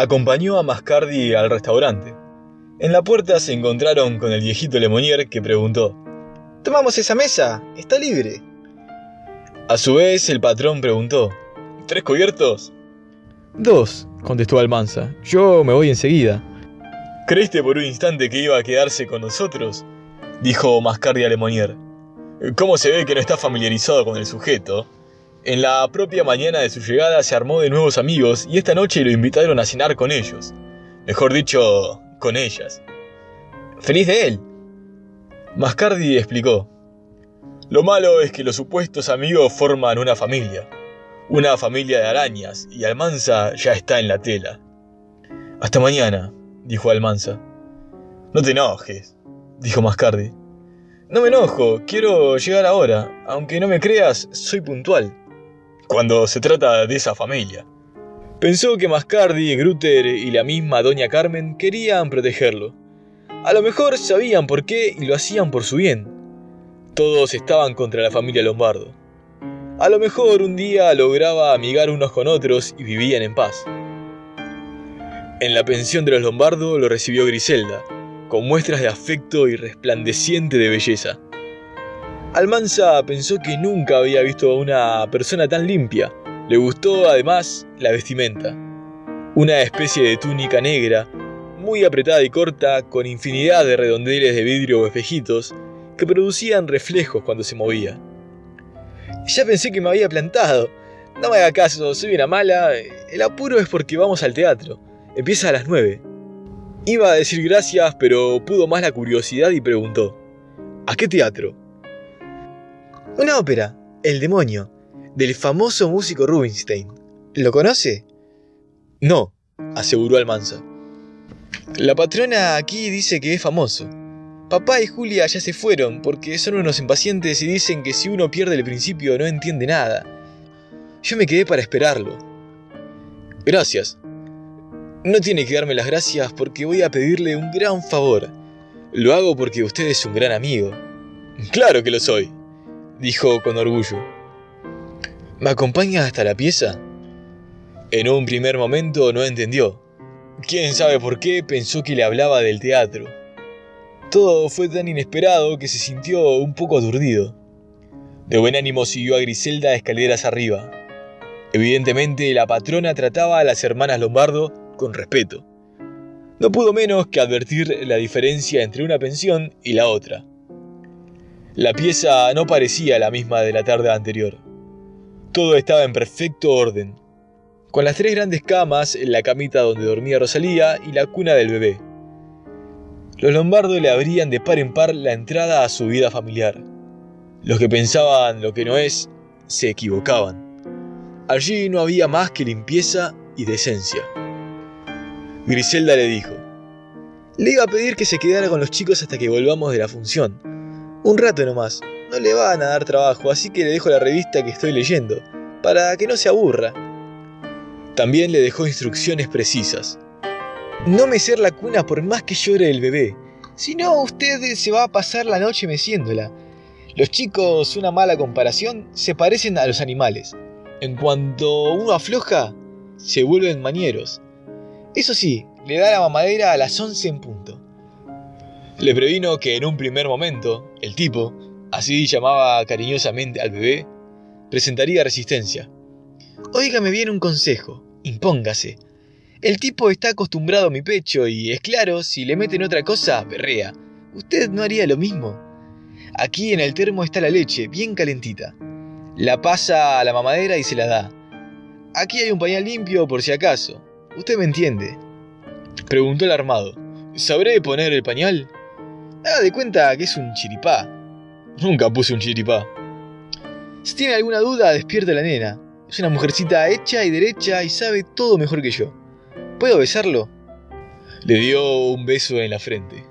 acompañó a Mascardi al restaurante. En la puerta se encontraron con el viejito Lemonier que preguntó: Tomamos esa mesa, está libre. A su vez, el patrón preguntó: ¿Tres cubiertos? Dos, contestó Almanza. Yo me voy enseguida. ¿Creíste por un instante que iba a quedarse con nosotros? Dijo Mascardi a Lemonier. ¿Cómo se ve que no está familiarizado con el sujeto? En la propia mañana de su llegada se armó de nuevos amigos y esta noche lo invitaron a cenar con ellos. Mejor dicho, con ellas. Feliz de él. Mascardi explicó. Lo malo es que los supuestos amigos forman una familia. Una familia de arañas y Almanza ya está en la tela. Hasta mañana, dijo Almanza. No te enojes, dijo Mascardi. No me enojo, quiero llegar ahora. Aunque no me creas, soy puntual cuando se trata de esa familia. Pensó que Mascardi, Grutter y la misma Doña Carmen querían protegerlo. A lo mejor sabían por qué y lo hacían por su bien. Todos estaban contra la familia Lombardo. A lo mejor un día lograba amigar unos con otros y vivían en paz. En la pensión de los Lombardo lo recibió Griselda, con muestras de afecto y resplandeciente de belleza. Almanza pensó que nunca había visto a una persona tan limpia. Le gustó además la vestimenta. Una especie de túnica negra, muy apretada y corta, con infinidad de redondeles de vidrio o espejitos que producían reflejos cuando se movía. Ya pensé que me había plantado. No me haga caso, soy una mala. El apuro es porque vamos al teatro. Empieza a las nueve. Iba a decir gracias, pero pudo más la curiosidad y preguntó. ¿A qué teatro? Una ópera, El demonio, del famoso músico Rubinstein. ¿Lo conoce? No, aseguró Almanza. La patrona aquí dice que es famoso. Papá y Julia ya se fueron porque son unos impacientes y dicen que si uno pierde el principio no entiende nada. Yo me quedé para esperarlo. Gracias. No tiene que darme las gracias porque voy a pedirle un gran favor. Lo hago porque usted es un gran amigo. Claro que lo soy dijo con orgullo. ¿Me acompaña hasta la pieza? En un primer momento no entendió. Quién sabe por qué pensó que le hablaba del teatro. Todo fue tan inesperado que se sintió un poco aturdido. De buen ánimo siguió a Griselda escaleras arriba. Evidentemente la patrona trataba a las hermanas Lombardo con respeto. No pudo menos que advertir la diferencia entre una pensión y la otra. La pieza no parecía la misma de la tarde anterior. Todo estaba en perfecto orden, con las tres grandes camas, la camita donde dormía Rosalía y la cuna del bebé. Los Lombardo le abrían de par en par la entrada a su vida familiar. Los que pensaban lo que no es, se equivocaban. Allí no había más que limpieza y decencia. Griselda le dijo, Le iba a pedir que se quedara con los chicos hasta que volvamos de la función. Un rato nomás. No le van a dar trabajo, así que le dejo la revista que estoy leyendo, para que no se aburra. También le dejó instrucciones precisas. No mecer la cuna por más que llore el bebé, si no usted se va a pasar la noche meciéndola. Los chicos, una mala comparación, se parecen a los animales. En cuanto uno afloja, se vuelven mañeros. Eso sí, le da la mamadera a las 11 en punto. Le previno que en un primer momento, el tipo, así llamaba cariñosamente al bebé, presentaría resistencia. Óigame bien un consejo, impóngase. El tipo está acostumbrado a mi pecho y es claro, si le meten otra cosa, berrea. Usted no haría lo mismo. Aquí en el termo está la leche, bien calentita. La pasa a la mamadera y se la da. Aquí hay un pañal limpio por si acaso. Usted me entiende. Preguntó el armado. ¿Sabré poner el pañal? Haga de cuenta que es un chiripá. Nunca puse un chiripá. Si tiene alguna duda, despierte a la nena. Es una mujercita hecha y derecha y sabe todo mejor que yo. ¿Puedo besarlo? Le dio un beso en la frente.